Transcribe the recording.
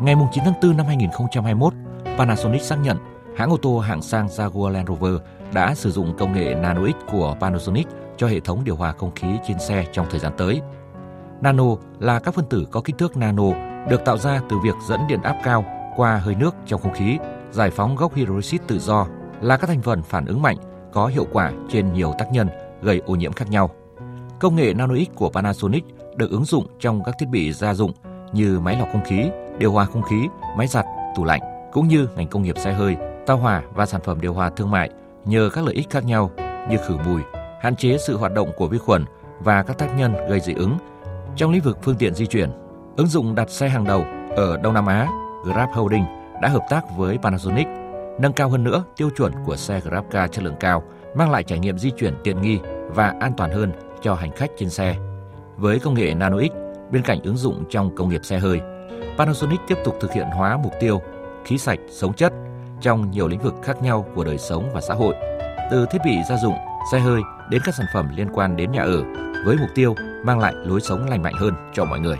Ngày 9 tháng 4 năm 2021, Panasonic xác nhận hãng ô tô hạng sang Jaguar Land Rover đã sử dụng công nghệ Nano X của Panasonic cho hệ thống điều hòa không khí trên xe trong thời gian tới. Nano là các phân tử có kích thước nano được tạo ra từ việc dẫn điện áp cao qua hơi nước trong không khí, giải phóng gốc hydroxit tự do là các thành phần phản ứng mạnh có hiệu quả trên nhiều tác nhân gây ô nhiễm khác nhau. Công nghệ Nano X của Panasonic được ứng dụng trong các thiết bị gia dụng như máy lọc không khí, điều hòa không khí, máy giặt, tủ lạnh, cũng như ngành công nghiệp xe hơi, tàu hỏa và sản phẩm điều hòa thương mại nhờ các lợi ích khác nhau như khử mùi, hạn chế sự hoạt động của vi khuẩn và các tác nhân gây dị ứng. Trong lĩnh vực phương tiện di chuyển, ứng dụng đặt xe hàng đầu ở Đông Nam Á, Grab Holding đã hợp tác với Panasonic, nâng cao hơn nữa tiêu chuẩn của xe GrabCar chất lượng cao, mang lại trải nghiệm di chuyển tiện nghi và an toàn hơn cho hành khách trên xe. Với công nghệ Nano X, bên cạnh ứng dụng trong công nghiệp xe hơi, Panasonic tiếp tục thực hiện hóa mục tiêu khí sạch sống chất trong nhiều lĩnh vực khác nhau của đời sống và xã hội, từ thiết bị gia dụng, xe hơi đến các sản phẩm liên quan đến nhà ở, với mục tiêu mang lại lối sống lành mạnh hơn cho mọi người.